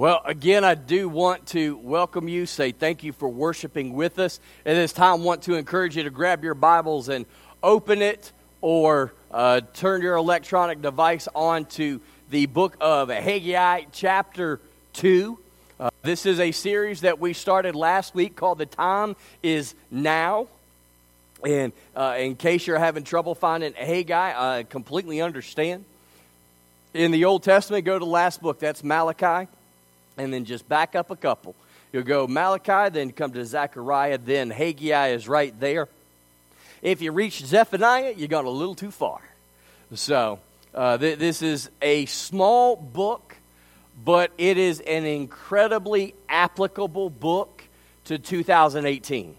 Well, again, I do want to welcome you, say thank you for worshiping with us. At this time, I want to encourage you to grab your Bibles and open it or uh, turn your electronic device on to the book of Haggai, chapter 2. Uh, this is a series that we started last week called The Time is Now. And uh, in case you're having trouble finding Haggai, I completely understand. In the Old Testament, go to the last book. That's Malachi. And then just back up a couple. You'll go Malachi, then come to Zechariah, then Haggai is right there. If you reach Zephaniah, you got a little too far. So, uh, th- this is a small book, but it is an incredibly applicable book to 2018.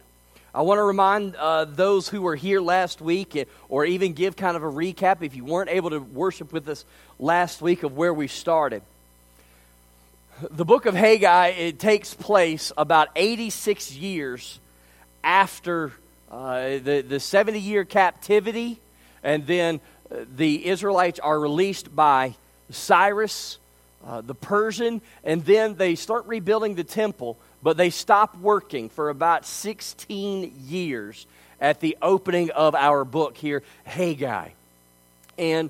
I want to remind uh, those who were here last week, or even give kind of a recap if you weren't able to worship with us last week of where we started. The book of Haggai, it takes place about 86 years after uh, the, the 70 year captivity, and then uh, the Israelites are released by Cyrus, uh, the Persian, and then they start rebuilding the temple, but they stop working for about 16 years at the opening of our book here, Haggai. And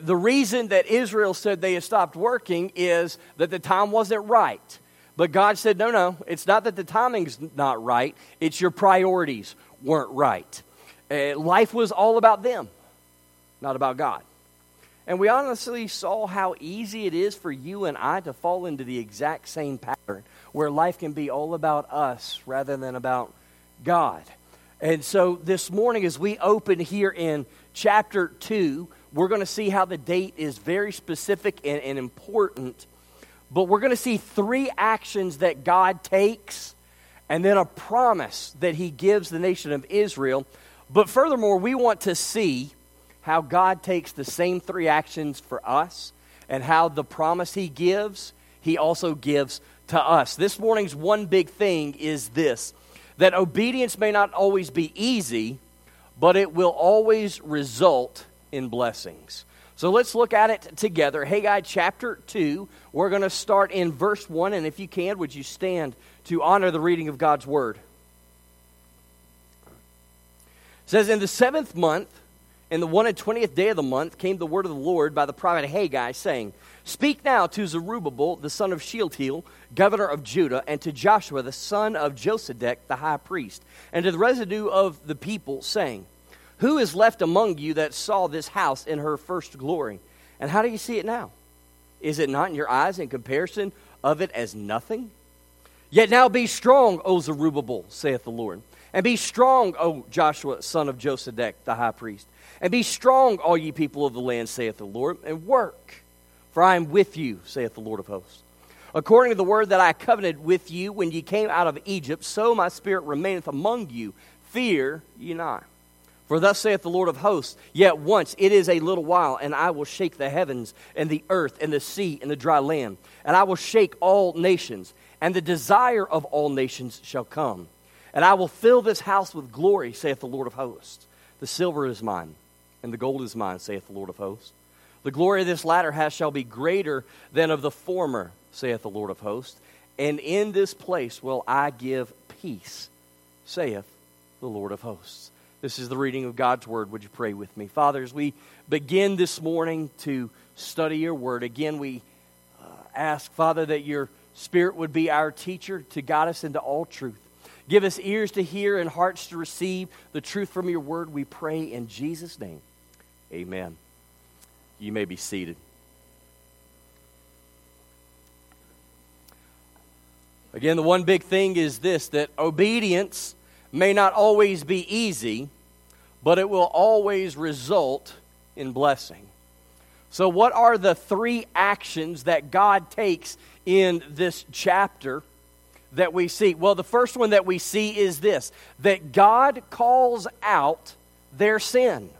the reason that Israel said they had stopped working is that the time wasn't right. But God said, no, no, it's not that the timing's not right, it's your priorities weren't right. Uh, life was all about them, not about God. And we honestly saw how easy it is for you and I to fall into the exact same pattern where life can be all about us rather than about God. And so this morning, as we open here in chapter 2, we're going to see how the date is very specific and, and important. But we're going to see three actions that God takes and then a promise that he gives the nation of Israel. But furthermore, we want to see how God takes the same three actions for us and how the promise he gives, he also gives to us. This morning's one big thing is this that obedience may not always be easy, but it will always result in blessings. So let's look at it together. Haggai chapter 2. We're going to start in verse 1. And if you can, would you stand to honor the reading of God's word? It says, In the seventh month, in the one and twentieth day of the month, came the word of the Lord by the prophet Haggai, saying, Speak now to Zerubbabel, the son of Shealtiel, governor of Judah, and to Joshua, the son of Josedech, the high priest, and to the residue of the people, saying, who is left among you that saw this house in her first glory? And how do you see it now? Is it not in your eyes in comparison of it as nothing? Yet now be strong, O Zerubbabel, saith the Lord. And be strong, O Joshua, son of Josedech, the high priest. And be strong, all ye people of the land, saith the Lord, and work. For I am with you, saith the Lord of hosts. According to the word that I covenanted with you when ye came out of Egypt, so my spirit remaineth among you. Fear ye not. For thus saith the Lord of hosts, Yet once it is a little while, and I will shake the heavens, and the earth, and the sea, and the dry land. And I will shake all nations, and the desire of all nations shall come. And I will fill this house with glory, saith the Lord of hosts. The silver is mine, and the gold is mine, saith the Lord of hosts. The glory of this latter house shall be greater than of the former, saith the Lord of hosts. And in this place will I give peace, saith the Lord of hosts. This is the reading of God's word. Would you pray with me? Father, as we begin this morning to study your word, again, we uh, ask, Father, that your spirit would be our teacher to guide us into all truth. Give us ears to hear and hearts to receive the truth from your word, we pray in Jesus' name. Amen. You may be seated. Again, the one big thing is this that obedience may not always be easy, but it will always result in blessing. So, what are the three actions that God takes in this chapter that we see? Well, the first one that we see is this that God calls out their sin.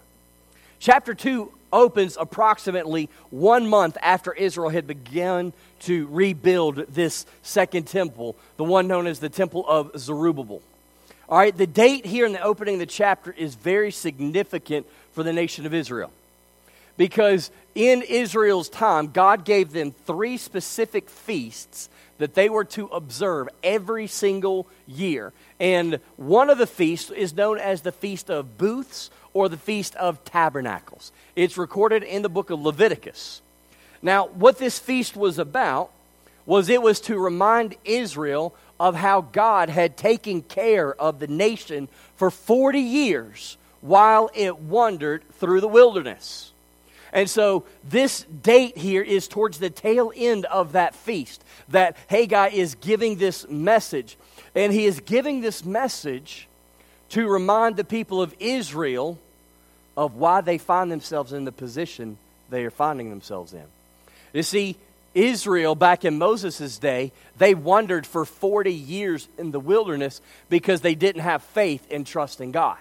Chapter 2 opens approximately one month after Israel had begun to rebuild this second temple, the one known as the Temple of Zerubbabel. All right, the date here in the opening of the chapter is very significant for the nation of Israel. because in Israel's time, God gave them three specific feasts that they were to observe every single year. And one of the feasts is known as the Feast of Booths or the Feast of Tabernacles. It's recorded in the book of Leviticus. Now, what this feast was about was it was to remind Israel of how God had taken care of the nation for 40 years while it wandered through the wilderness. And so this date here is towards the tail end of that feast that Haggai is giving this message. And he is giving this message to remind the people of Israel of why they find themselves in the position they are finding themselves in. You see, Israel, back in Moses' day, they wandered for 40 years in the wilderness because they didn't have faith and trust in God.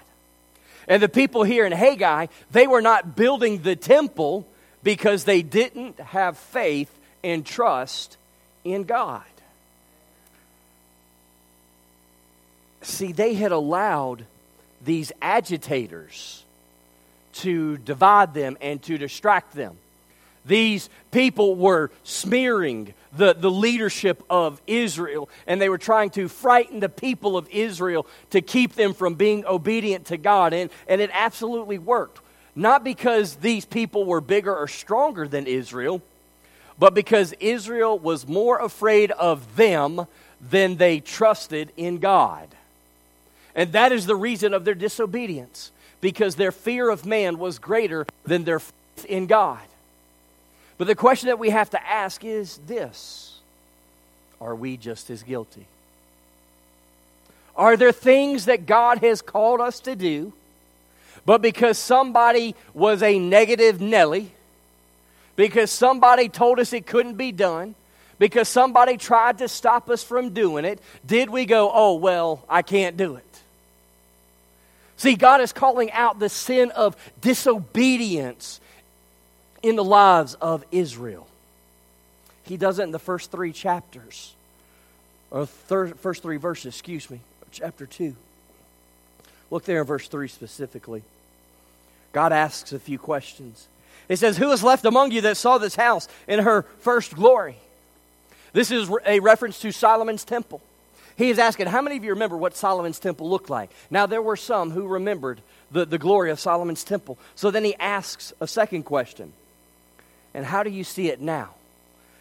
And the people here in Haggai, they were not building the temple because they didn't have faith and trust in God. See, they had allowed these agitators to divide them and to distract them. These people were smearing the, the leadership of Israel, and they were trying to frighten the people of Israel to keep them from being obedient to God. And, and it absolutely worked. Not because these people were bigger or stronger than Israel, but because Israel was more afraid of them than they trusted in God. And that is the reason of their disobedience, because their fear of man was greater than their faith in God. But the question that we have to ask is this Are we just as guilty? Are there things that God has called us to do, but because somebody was a negative Nelly, because somebody told us it couldn't be done, because somebody tried to stop us from doing it, did we go, oh, well, I can't do it? See, God is calling out the sin of disobedience in the lives of Israel. He does it in the first three chapters, or third, first three verses, excuse me, chapter 2. Look there in verse 3 specifically. God asks a few questions. He says, Who is left among you that saw this house in her first glory? This is a reference to Solomon's temple. He is asking, How many of you remember what Solomon's temple looked like? Now, there were some who remembered the, the glory of Solomon's temple. So then he asks a second question and how do you see it now?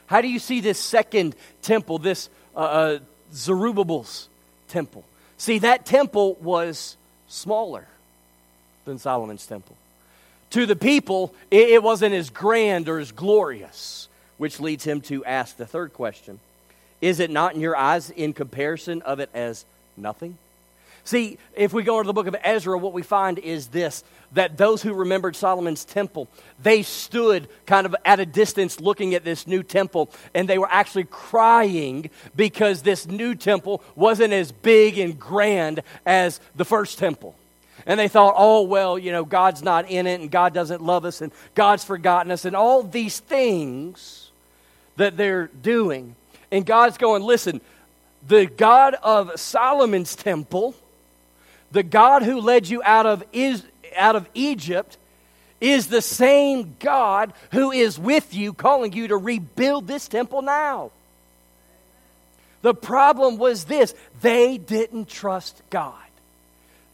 How do you see this second temple, this uh, uh, Zerubbabel's temple? See, that temple was smaller than Solomon's temple. To the people, it, it wasn't as grand or as glorious, which leads him to ask the third question Is it not in your eyes in comparison of it as nothing? See, if we go into the book of Ezra, what we find is this that those who remembered Solomon's temple, they stood kind of at a distance looking at this new temple, and they were actually crying because this new temple wasn't as big and grand as the first temple. And they thought, oh, well, you know, God's not in it, and God doesn't love us, and God's forgotten us, and all these things that they're doing. And God's going, listen, the God of Solomon's temple the God who led you out of, is, out of Egypt is the same God who is with you, calling you to rebuild this temple now. The problem was this they didn't trust God.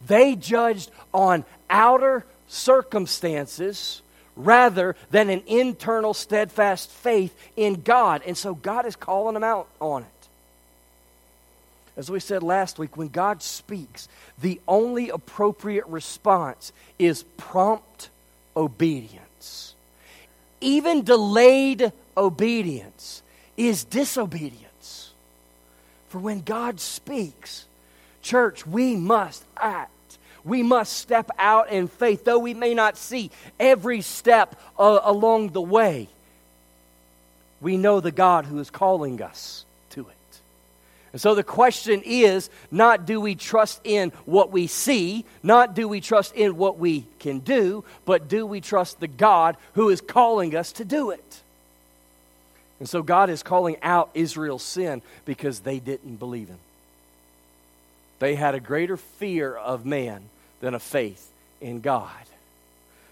They judged on outer circumstances rather than an internal, steadfast faith in God. And so God is calling them out on it. As we said last week, when God speaks, the only appropriate response is prompt obedience. Even delayed obedience is disobedience. For when God speaks, church, we must act. We must step out in faith, though we may not see every step uh, along the way. We know the God who is calling us and so the question is not do we trust in what we see, not do we trust in what we can do, but do we trust the God who is calling us to do it? And so God is calling out Israel's sin because they didn't believe him. They had a greater fear of man than a faith in God.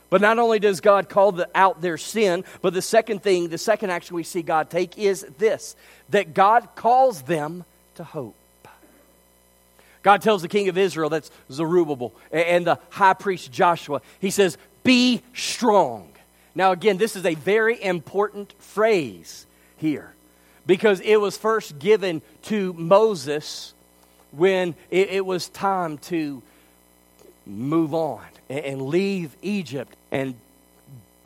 But not only does God call the, out their sin, but the second thing, the second action we see God take is this that God calls them to hope. God tells the king of Israel, that's Zerubbabel, and the high priest Joshua, he says, Be strong. Now, again, this is a very important phrase here because it was first given to Moses when it, it was time to move on and, and leave Egypt and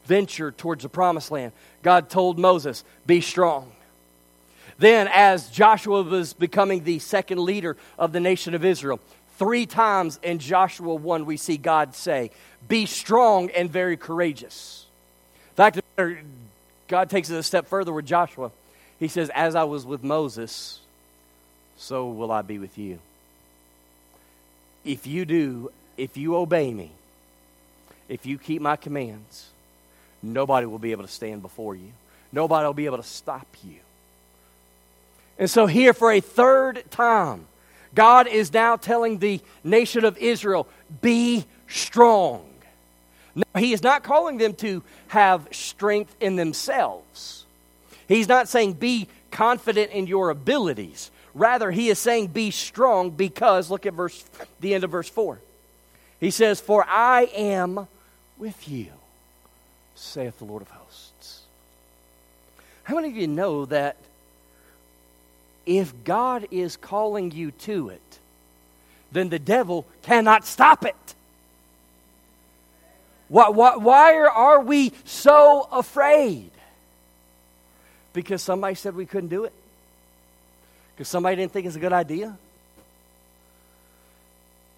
venture towards the promised land. God told Moses, Be strong. Then, as Joshua was becoming the second leader of the nation of Israel, three times in Joshua 1, we see God say, Be strong and very courageous. In fact, God takes it a step further with Joshua. He says, As I was with Moses, so will I be with you. If you do, if you obey me, if you keep my commands, nobody will be able to stand before you. Nobody will be able to stop you. And so, here for a third time, God is now telling the nation of Israel, be strong. Now, he is not calling them to have strength in themselves. He's not saying be confident in your abilities. Rather, he is saying be strong because, look at verse, the end of verse 4. He says, For I am with you, saith the Lord of hosts. How many of you know that if God is calling you to it, then the devil cannot stop it? Why, why, why are we so afraid? Because somebody said we couldn't do it? Because somebody didn't think it's a good idea?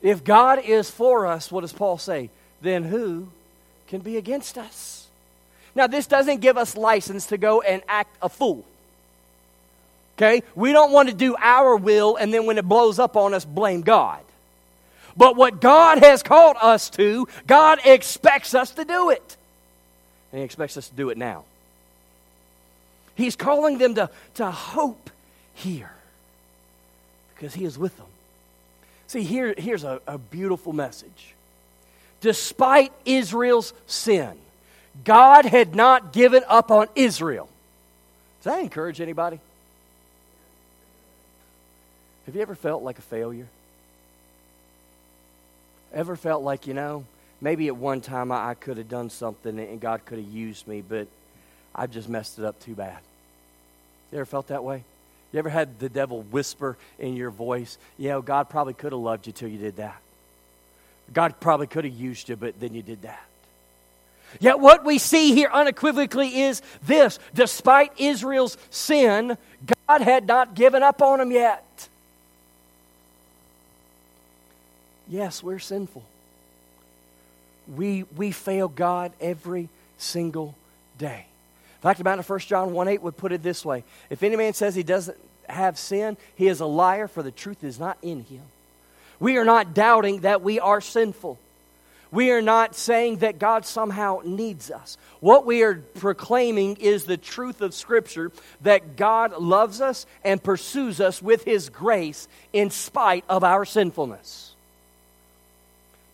If God is for us, what does Paul say? Then who can be against us. Now, this doesn't give us license to go and act a fool. Okay? We don't want to do our will and then when it blows up on us, blame God. But what God has called us to, God expects us to do it. And He expects us to do it now. He's calling them to, to hope here because He is with them. See, here, here's a, a beautiful message despite Israel's sin, God had not given up on Israel. Does that encourage anybody? Have you ever felt like a failure? Ever felt like, you know, maybe at one time I, I could have done something and God could have used me, but I just messed it up too bad? You ever felt that way? You ever had the devil whisper in your voice, you know, God probably could have loved you till you did that? God probably could have used you, but then you did that. Yet, what we see here unequivocally is this despite Israel's sin, God had not given up on them yet. Yes, we're sinful. We, we fail God every single day. In fact, the about in 1 John 1 8 would put it this way If any man says he doesn't have sin, he is a liar, for the truth is not in him. We are not doubting that we are sinful. We are not saying that God somehow needs us. What we are proclaiming is the truth of Scripture that God loves us and pursues us with His grace in spite of our sinfulness.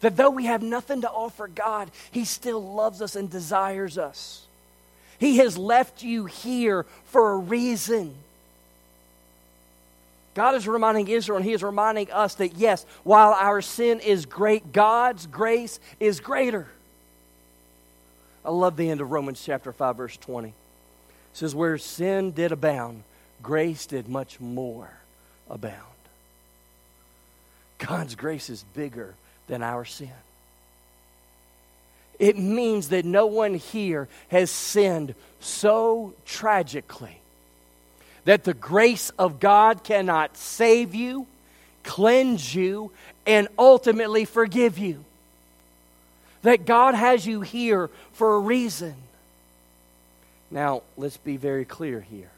That though we have nothing to offer God, He still loves us and desires us. He has left you here for a reason. God is reminding Israel and He is reminding us that yes, while our sin is great, God's grace is greater. I love the end of Romans chapter 5, verse 20. It says, Where sin did abound, grace did much more abound. God's grace is bigger than our sin. It means that no one here has sinned so tragically that the grace of God cannot save you, cleanse you, and ultimately forgive you. That God has you here for a reason. Now, let's be very clear here.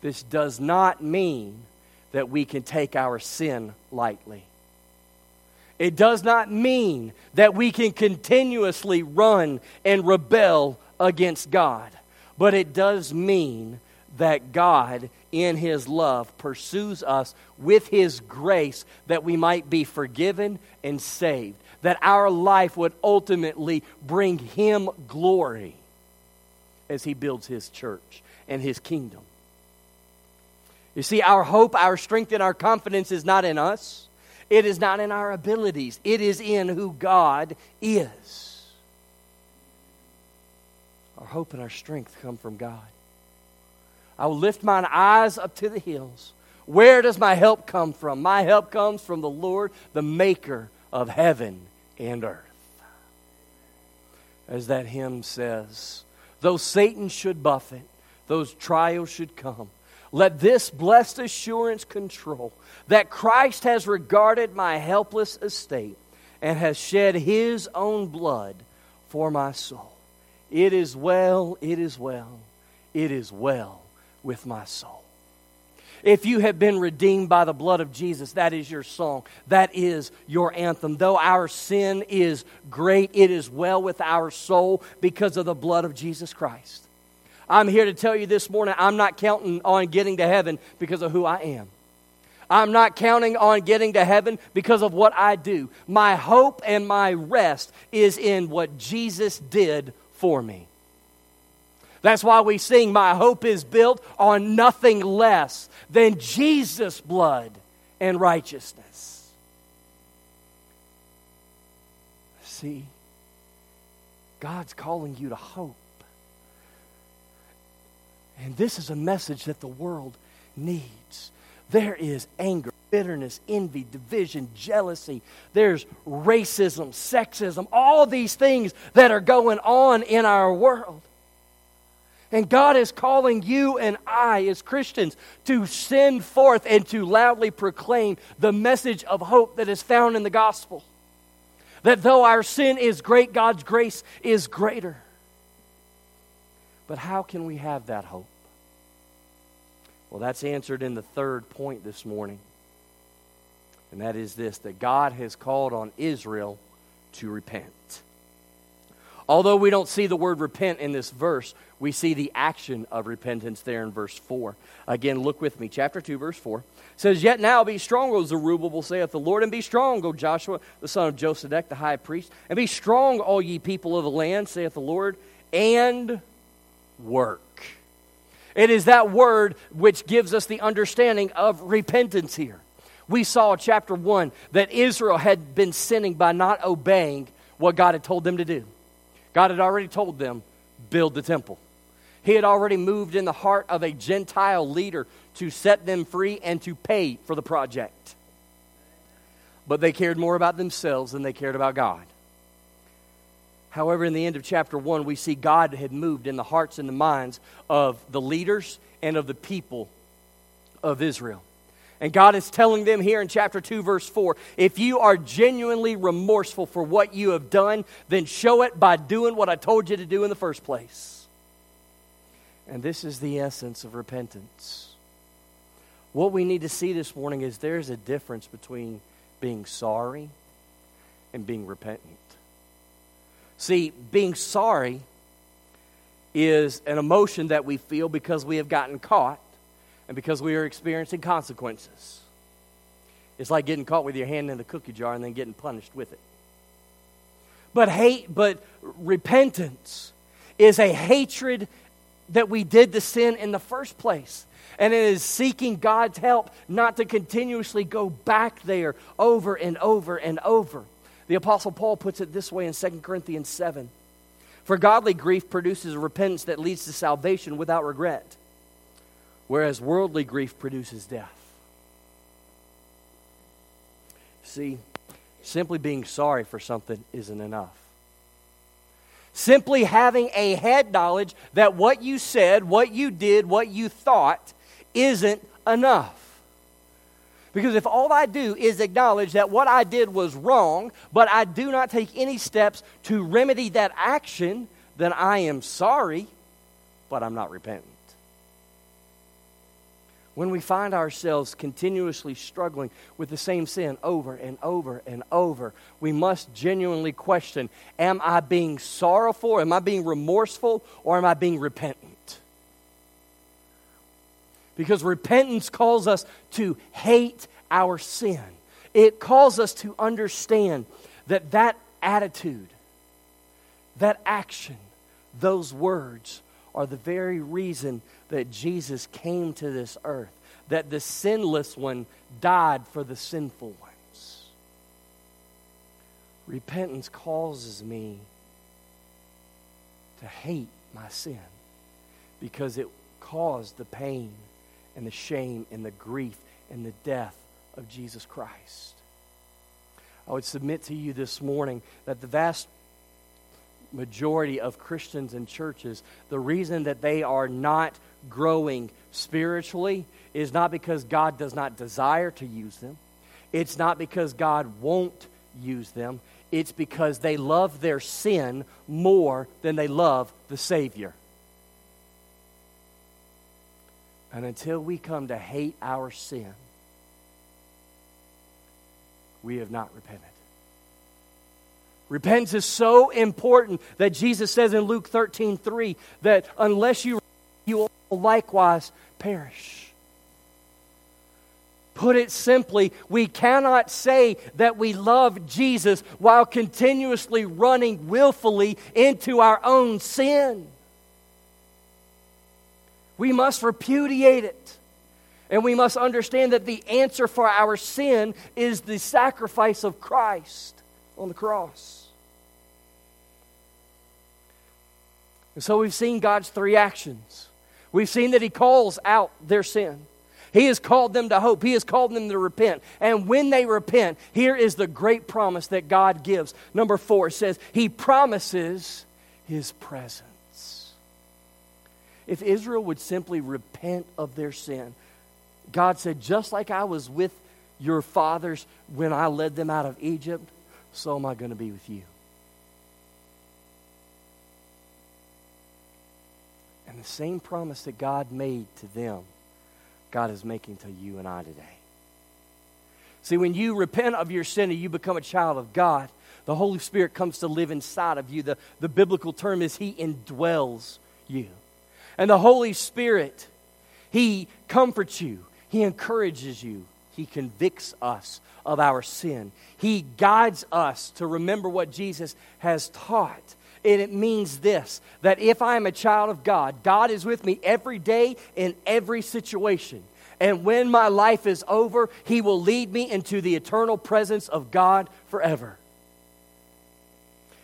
This does not mean that we can take our sin lightly. It does not mean that we can continuously run and rebel against God. But it does mean that God, in His love, pursues us with His grace that we might be forgiven and saved. that our life would ultimately bring Him glory as He builds His church and His kingdom. You see, our hope, our strength, and our confidence is not in us. It is not in our abilities. It is in who God is. Our hope and our strength come from God. I will lift mine eyes up to the hills. Where does my help come from? My help comes from the Lord, the maker of heaven and earth. As that hymn says, though Satan should buffet, those trials should come. Let this blessed assurance control that Christ has regarded my helpless estate and has shed his own blood for my soul. It is well, it is well, it is well with my soul. If you have been redeemed by the blood of Jesus, that is your song. That is your anthem. Though our sin is great, it is well with our soul because of the blood of Jesus Christ. I'm here to tell you this morning I'm not counting on getting to heaven because of who I am. I'm not counting on getting to heaven because of what I do. My hope and my rest is in what Jesus did for me. That's why we sing, My hope is built on nothing less than Jesus' blood and righteousness. See, God's calling you to hope. And this is a message that the world needs. There is anger, bitterness, envy, division, jealousy. There's racism, sexism, all these things that are going on in our world. And God is calling you and I, as Christians, to send forth and to loudly proclaim the message of hope that is found in the gospel. That though our sin is great, God's grace is greater. But how can we have that hope? Well, that's answered in the third point this morning. And that is this that God has called on Israel to repent. Although we don't see the word repent in this verse, we see the action of repentance there in verse 4. Again, look with me. Chapter 2, verse 4 says, Yet now be strong, O Zerubbabel, saith the Lord, and be strong, O Joshua, the son of Josedech, the high priest, and be strong, all ye people of the land, saith the Lord, and work. It is that word which gives us the understanding of repentance here. We saw chapter 1 that Israel had been sinning by not obeying what God had told them to do. God had already told them, build the temple. He had already moved in the heart of a Gentile leader to set them free and to pay for the project. But they cared more about themselves than they cared about God. However, in the end of chapter 1, we see God had moved in the hearts and the minds of the leaders and of the people of Israel. And God is telling them here in chapter 2, verse 4 if you are genuinely remorseful for what you have done, then show it by doing what I told you to do in the first place. And this is the essence of repentance. What we need to see this morning is there's a difference between being sorry and being repentant. See, being sorry is an emotion that we feel because we have gotten caught and because we are experiencing consequences. It's like getting caught with your hand in the cookie jar and then getting punished with it. But hate, but repentance is a hatred that we did the sin in the first place. And it is seeking God's help not to continuously go back there over and over and over. The Apostle Paul puts it this way in 2 Corinthians 7 For godly grief produces repentance that leads to salvation without regret whereas worldly grief produces death. See, simply being sorry for something isn't enough. Simply having a head knowledge that what you said, what you did, what you thought isn't enough. Because if all I do is acknowledge that what I did was wrong, but I do not take any steps to remedy that action, then I am sorry, but I'm not repentant when we find ourselves continuously struggling with the same sin over and over and over, we must genuinely question Am I being sorrowful? Am I being remorseful? Or am I being repentant? Because repentance calls us to hate our sin, it calls us to understand that that attitude, that action, those words are the very reason that Jesus came to this earth, that the sinless one died for the sinful ones. Repentance causes me to hate my sin because it caused the pain and the shame and the grief and the death of Jesus Christ. I would submit to you this morning that the vast majority of Christians and churches, the reason that they are not growing spiritually is not because God does not desire to use them. It's not because God won't use them. It's because they love their sin more than they love the Savior. And until we come to hate our sin, we have not repented. Repentance is so important that Jesus says in Luke 13 3 that unless you you will likewise perish. Put it simply, we cannot say that we love Jesus while continuously running willfully into our own sin. We must repudiate it. And we must understand that the answer for our sin is the sacrifice of Christ on the cross. And so we've seen God's three actions. We've seen that He calls out their sin. He has called them to hope. He has called them to repent. And when they repent, here is the great promise that God gives. Number four says, He promises His presence. If Israel would simply repent of their sin, God said, just like I was with your fathers when I led them out of Egypt, so am I going to be with you. And the same promise that God made to them, God is making to you and I today. See, when you repent of your sin and you become a child of God, the Holy Spirit comes to live inside of you. The, the biblical term is He indwells you. And the Holy Spirit, He comforts you, He encourages you, He convicts us of our sin. He guides us to remember what Jesus has taught. And it means this that if I am a child of God, God is with me every day in every situation. And when my life is over, He will lead me into the eternal presence of God forever.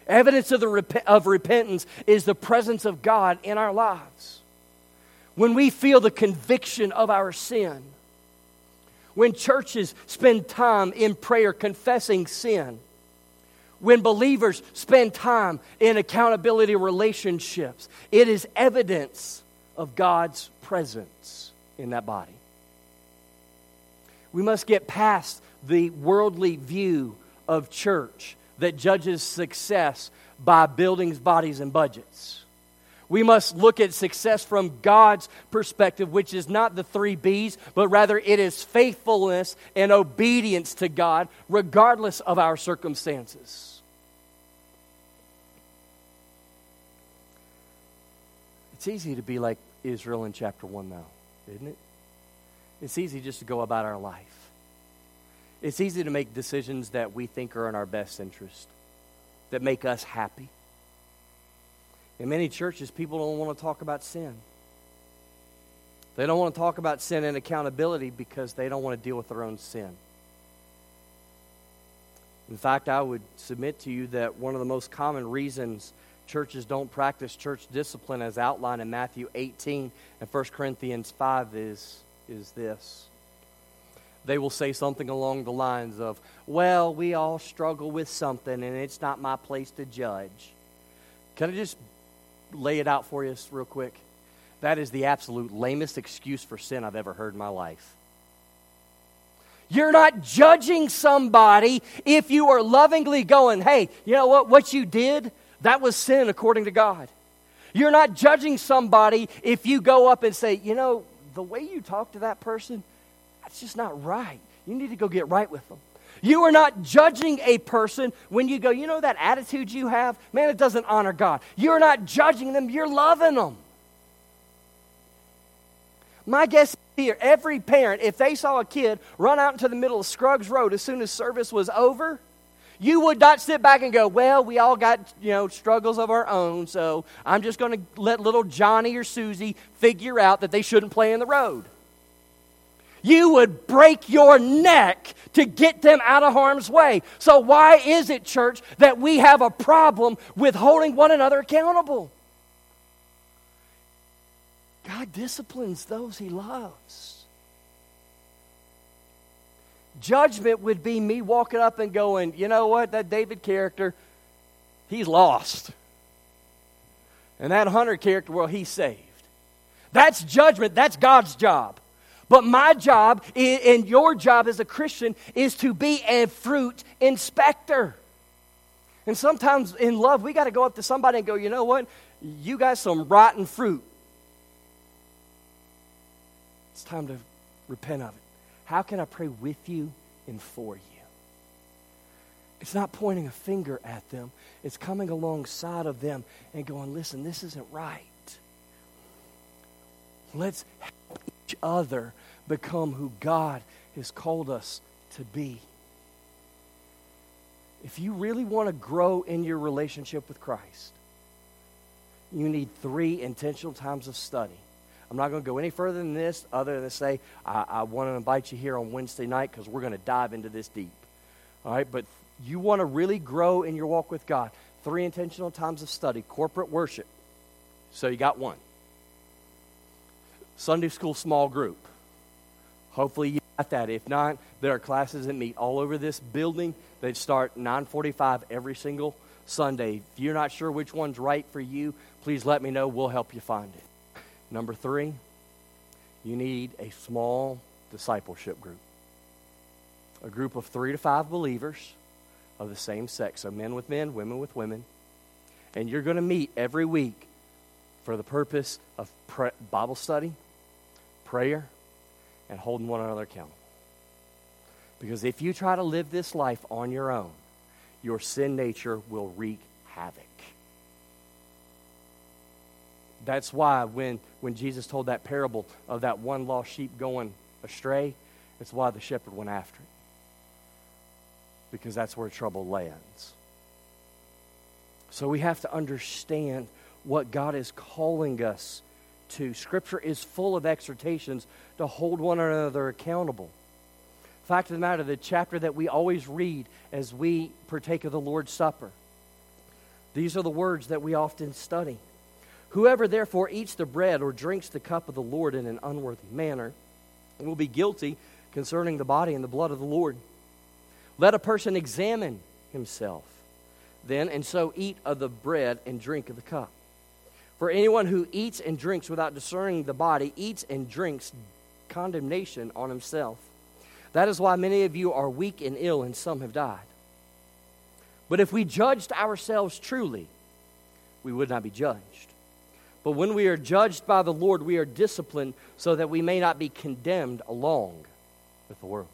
Evidence of, the of repentance is the presence of God in our lives. When we feel the conviction of our sin, when churches spend time in prayer confessing sin, when believers spend time in accountability relationships, it is evidence of God's presence in that body. We must get past the worldly view of church that judges success by buildings, bodies, and budgets. We must look at success from God's perspective, which is not the three B's, but rather it is faithfulness and obedience to God, regardless of our circumstances. It's easy to be like Israel in chapter 1 now, isn't it? It's easy just to go about our life. It's easy to make decisions that we think are in our best interest, that make us happy. In many churches, people don't want to talk about sin. They don't want to talk about sin and accountability because they don't want to deal with their own sin. In fact, I would submit to you that one of the most common reasons churches don't practice church discipline as outlined in Matthew 18 and 1 Corinthians 5 is, is this. They will say something along the lines of, Well, we all struggle with something, and it's not my place to judge. Can I just lay it out for you real quick? That is the absolute lamest excuse for sin I've ever heard in my life. You're not judging somebody if you are lovingly going, hey, you know what? What you did, that was sin according to God. You're not judging somebody if you go up and say, you know, the way you talk to that person, that's just not right. You need to go get right with them. You are not judging a person when you go, you know, that attitude you have, man, it doesn't honor God. You're not judging them, you're loving them. My guess here, every parent, if they saw a kid run out into the middle of Scruggs Road as soon as service was over, You would not sit back and go, Well, we all got, you know, struggles of our own, so I'm just going to let little Johnny or Susie figure out that they shouldn't play in the road. You would break your neck to get them out of harm's way. So, why is it, church, that we have a problem with holding one another accountable? God disciplines those he loves. Judgment would be me walking up and going, you know what, that David character, he's lost. And that Hunter character, well, he's saved. That's judgment. That's God's job. But my job and your job as a Christian is to be a fruit inspector. And sometimes in love, we got to go up to somebody and go, you know what? You got some rotten fruit. It's time to repent of it. How can I pray with you and for you? It's not pointing a finger at them, it's coming alongside of them and going, listen, this isn't right. Let's help each other become who God has called us to be. If you really want to grow in your relationship with Christ, you need three intentional times of study. I'm not going to go any further than this, other than to say, I, I want to invite you here on Wednesday night because we're going to dive into this deep. All right, but you want to really grow in your walk with God. Three intentional times of study corporate worship. So you got one. Sunday school small group. Hopefully you got that. If not, there are classes that meet all over this building. They start 9:45 every single Sunday. If you're not sure which one's right for you, please let me know. We'll help you find it. Number three, you need a small discipleship group. A group of three to five believers of the same sex, so men with men, women with women. And you're going to meet every week for the purpose of Bible study, prayer, and holding one another accountable. Because if you try to live this life on your own, your sin nature will wreak havoc. That's why when, when Jesus told that parable of that one lost sheep going astray, it's why the shepherd went after it. Because that's where trouble lands. So we have to understand what God is calling us to. Scripture is full of exhortations to hold one another accountable. Fact of the matter, the chapter that we always read as we partake of the Lord's Supper, these are the words that we often study. Whoever therefore eats the bread or drinks the cup of the Lord in an unworthy manner will be guilty concerning the body and the blood of the Lord. Let a person examine himself then, and so eat of the bread and drink of the cup. For anyone who eats and drinks without discerning the body eats and drinks condemnation on himself. That is why many of you are weak and ill, and some have died. But if we judged ourselves truly, we would not be judged. But when we are judged by the Lord, we are disciplined so that we may not be condemned along with the world.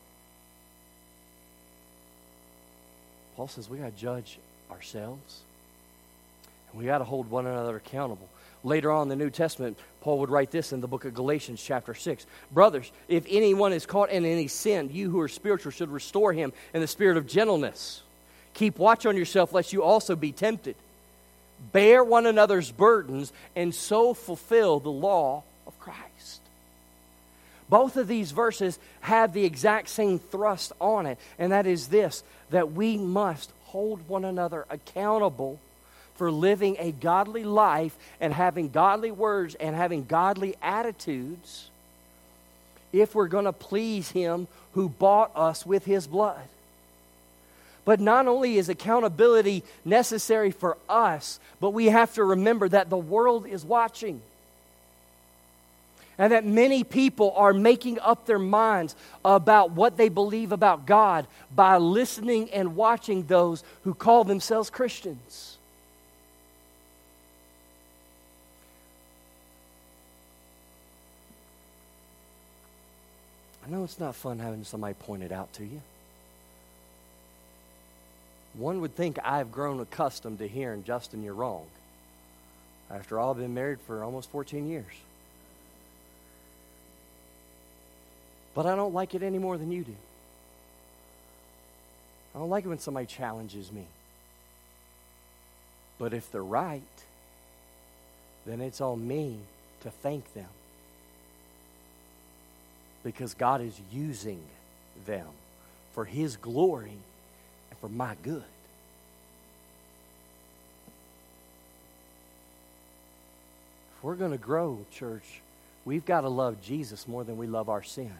Paul says we got to judge ourselves and we got to hold one another accountable. Later on in the New Testament, Paul would write this in the book of Galatians, chapter 6. Brothers, if anyone is caught in any sin, you who are spiritual should restore him in the spirit of gentleness. Keep watch on yourself, lest you also be tempted. Bear one another's burdens, and so fulfill the law of Christ. Both of these verses have the exact same thrust on it, and that is this that we must hold one another accountable for living a godly life and having godly words and having godly attitudes if we're going to please Him who bought us with His blood. But not only is accountability necessary for us, but we have to remember that the world is watching. And that many people are making up their minds about what they believe about God by listening and watching those who call themselves Christians. I know it's not fun having somebody point it out to you. One would think I've grown accustomed to hearing, Justin, you're wrong. After all, I've been married for almost 14 years. But I don't like it any more than you do. I don't like it when somebody challenges me. But if they're right, then it's on me to thank them. Because God is using them for His glory and for my good. If we're going to grow, church, we've got to love Jesus more than we love our sin.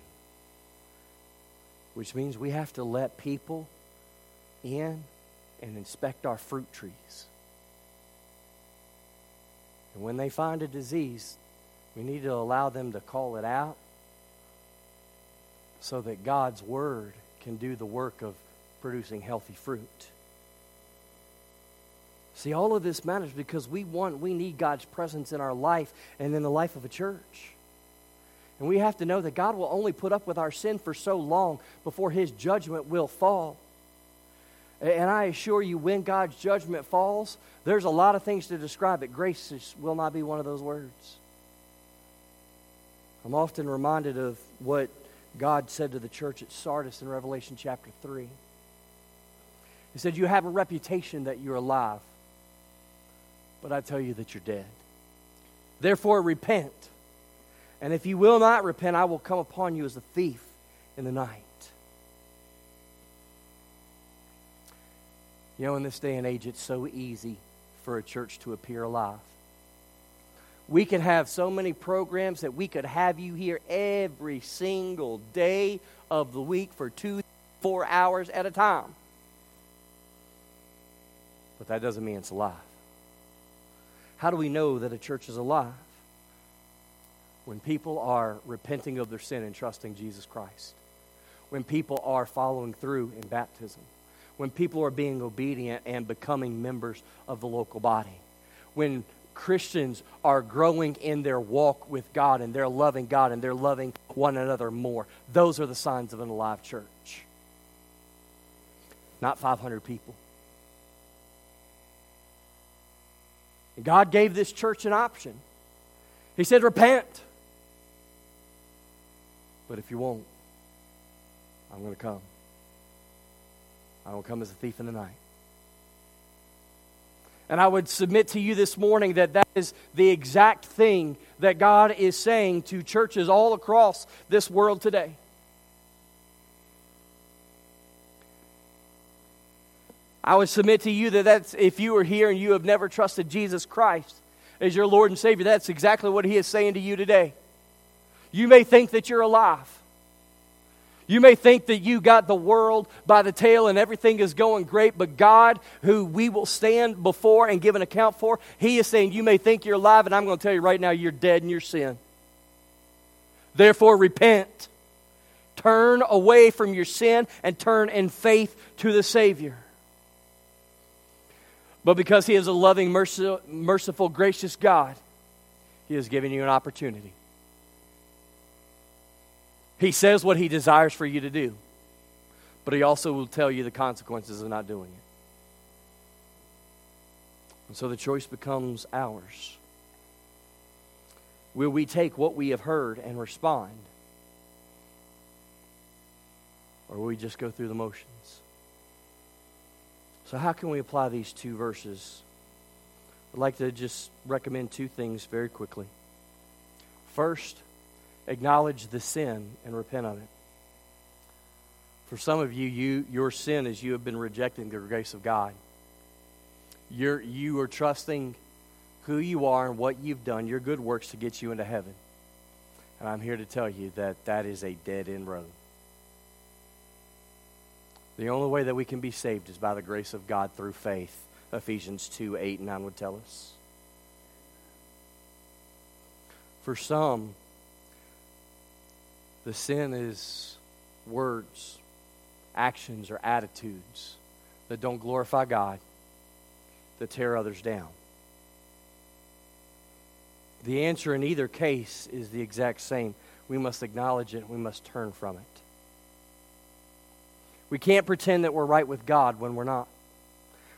Which means we have to let people in and inspect our fruit trees. And when they find a disease, we need to allow them to call it out so that God's Word can do the work of producing healthy fruit. See, all of this matters because we want, we need God's presence in our life and in the life of a church. And we have to know that God will only put up with our sin for so long before His judgment will fall. And I assure you, when God's judgment falls, there's a lot of things to describe it. Grace will not be one of those words. I'm often reminded of what God said to the church at Sardis in Revelation chapter 3. He said, You have a reputation that you're alive, but I tell you that you're dead. Therefore, repent. And if you will not repent, I will come upon you as a thief in the night. You know, in this day and age, it's so easy for a church to appear alive. We could have so many programs that we could have you here every single day of the week for two, four hours at a time. But that doesn't mean it's alive. How do we know that a church is alive? When people are repenting of their sin and trusting Jesus Christ. When people are following through in baptism when people are being obedient and becoming members of the local body. When Christians are growing in their walk with God and they're loving God and they're loving one another more. Those are the signs of an alive church. Not 500 people. And God gave this church an option. He said, Repent. But if you won't, I'm going to come. I will come as a thief in the night. And I would submit to you this morning that that is the exact thing that God is saying to churches all across this world today. I would submit to you that that's, if you are here and you have never trusted Jesus Christ as your Lord and Savior, that's exactly what He is saying to you today. You may think that you're alive. You may think that you got the world by the tail and everything is going great, but God, who we will stand before and give an account for, He is saying, You may think you're alive, and I'm going to tell you right now, you're dead in your sin. Therefore, repent. Turn away from your sin and turn in faith to the Savior. But because He is a loving, merciful, gracious God, He has given you an opportunity. He says what he desires for you to do, but he also will tell you the consequences of not doing it. And so the choice becomes ours. Will we take what we have heard and respond? Or will we just go through the motions? So, how can we apply these two verses? I'd like to just recommend two things very quickly. First, acknowledge the sin and repent of it. For some of you, you your sin is you have been rejecting the grace of God. You're, you are trusting who you are and what you've done, your good works to get you into heaven. And I'm here to tell you that that is a dead end road. The only way that we can be saved is by the grace of God through faith. Ephesians 2 8 and 9 would tell us. For some, the sin is words, actions, or attitudes that don't glorify God, that tear others down. The answer in either case is the exact same. We must acknowledge it, we must turn from it. We can't pretend that we're right with God when we're not.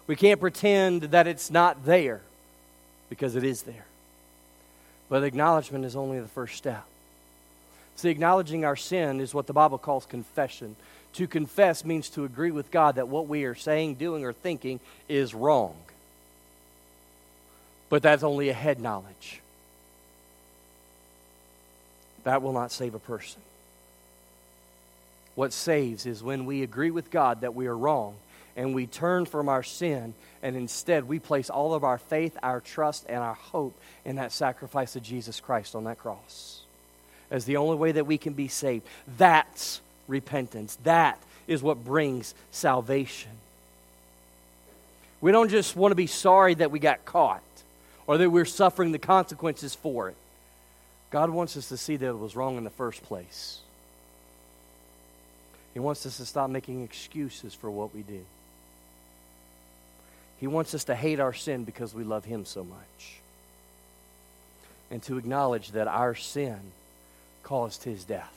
We can't pretend that it's not there because it is there. But acknowledgement is only the first step. See, acknowledging our sin is what the Bible calls confession. To confess means to agree with God that what we are saying, doing, or thinking is wrong. But that's only a head knowledge. That will not save a person. What saves is when we agree with God that we are wrong and we turn from our sin and instead we place all of our faith, our trust, and our hope in that sacrifice of Jesus Christ on that cross as the only way that we can be saved. That's repentance. That is what brings salvation. We don't just want to be sorry that we got caught or that we're suffering the consequences for it. God wants us to see that it was wrong in the first place. He wants us to stop making excuses for what we do. He wants us to hate our sin because we love Him so much. And to acknowledge that our sin caused His death.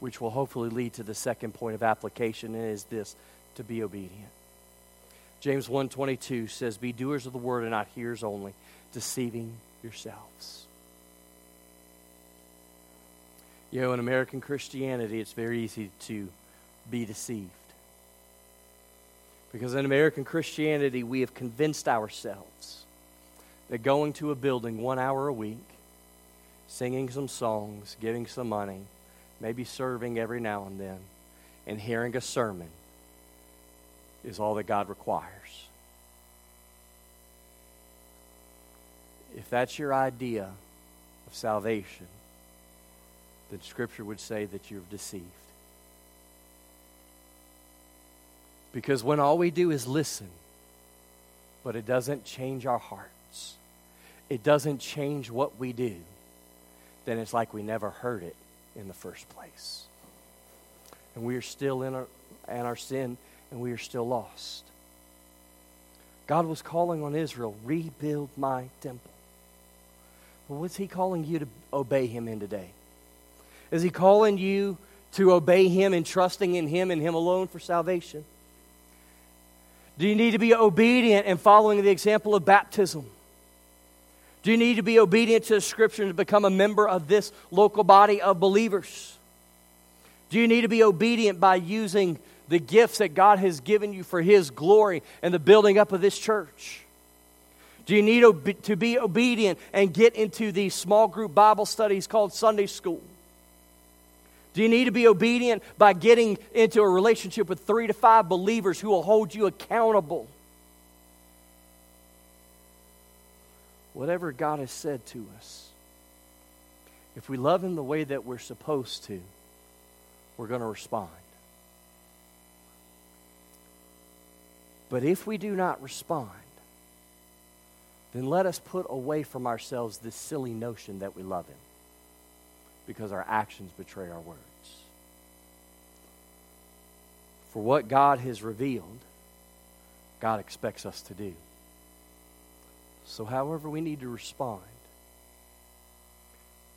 Which will hopefully lead to the second point of application, and is this to be obedient. James 1:22 says, "Be doers of the word and not hearers only, deceiving yourselves." You know, in American Christianity, it's very easy to be deceived. Because in American Christianity, we have convinced ourselves that going to a building one hour a week, singing some songs, giving some money, maybe serving every now and then, and hearing a sermon is all that God requires. If that's your idea of salvation, then Scripture would say that you're deceived. Because when all we do is listen, but it doesn't change our hearts, it doesn't change what we do, then it's like we never heard it in the first place. And we are still in our, in our sin, and we are still lost. God was calling on Israel, rebuild my temple. Well, what's He calling you to obey Him in today? Is He calling you to obey Him and trusting in Him and Him alone for salvation? Do you need to be obedient and following the example of baptism? Do you need to be obedient to the Scripture to become a member of this local body of believers? Do you need to be obedient by using the gifts that God has given you for His glory and the building up of this church? Do you need to be obedient and get into these small group Bible studies called Sunday school? Do you need to be obedient by getting into a relationship with three to five believers who will hold you accountable? Whatever God has said to us, if we love Him the way that we're supposed to, we're going to respond. But if we do not respond, then let us put away from ourselves this silly notion that we love Him because our actions betray our words. For what God has revealed, God expects us to do. So, however, we need to respond,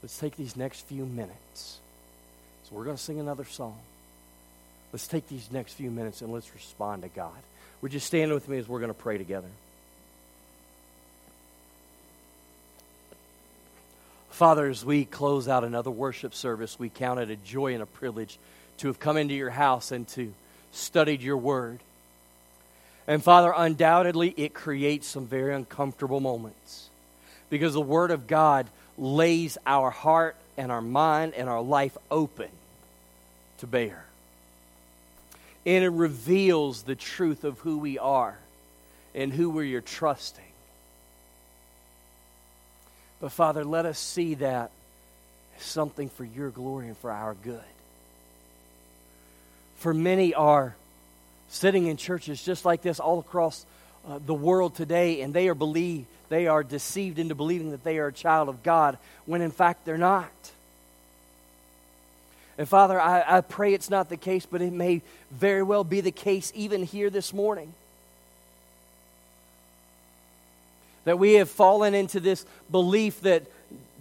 let's take these next few minutes. So, we're going to sing another song. Let's take these next few minutes and let's respond to God. Would you stand with me as we're going to pray together? Father, as we close out another worship service, we count it a joy and a privilege to have come into your house and to studied your word. And Father, undoubtedly, it creates some very uncomfortable moments because the Word of God lays our heart and our mind and our life open to bare. And it reveals the truth of who we are and who we are trusting. But Father, let us see that as something for your glory and for our good. For many are sitting in churches just like this all across uh, the world today, and they are believe they are deceived into believing that they are a child of God when in fact they're not. And Father, I, I pray it's not the case, but it may very well be the case even here this morning. That we have fallen into this belief that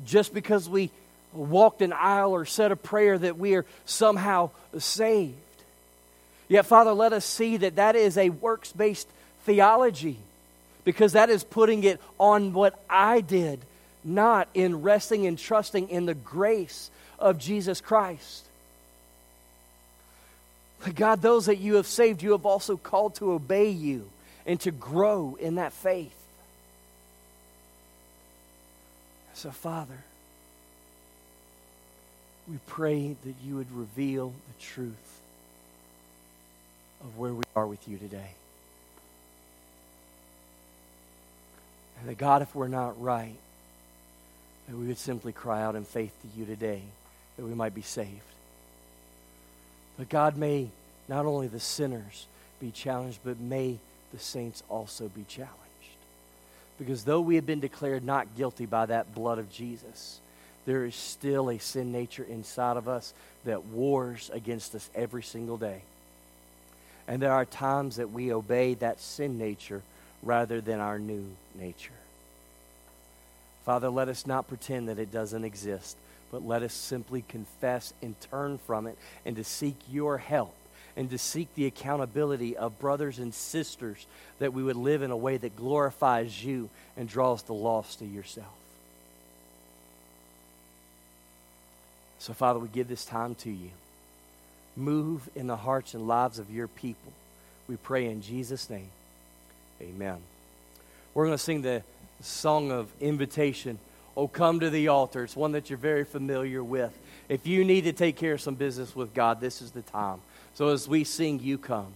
just because we walked an aisle or said a prayer that we are somehow saved. Yet, Father, let us see that that is a works based theology because that is putting it on what I did, not in resting and trusting in the grace of Jesus Christ. But God, those that you have saved, you have also called to obey you and to grow in that faith. So, Father, we pray that you would reveal the truth where we are with you today. And that, God, if we're not right, that we would simply cry out in faith to you today that we might be saved. But God, may not only the sinners be challenged, but may the saints also be challenged. Because though we have been declared not guilty by that blood of Jesus, there is still a sin nature inside of us that wars against us every single day. And there are times that we obey that sin nature rather than our new nature. Father, let us not pretend that it doesn't exist, but let us simply confess and turn from it and to seek your help and to seek the accountability of brothers and sisters that we would live in a way that glorifies you and draws the lost to yourself. So, Father, we give this time to you. Move in the hearts and lives of your people. We pray in Jesus' name. Amen. We're going to sing the song of invitation. Oh, come to the altar. It's one that you're very familiar with. If you need to take care of some business with God, this is the time. So as we sing, you come.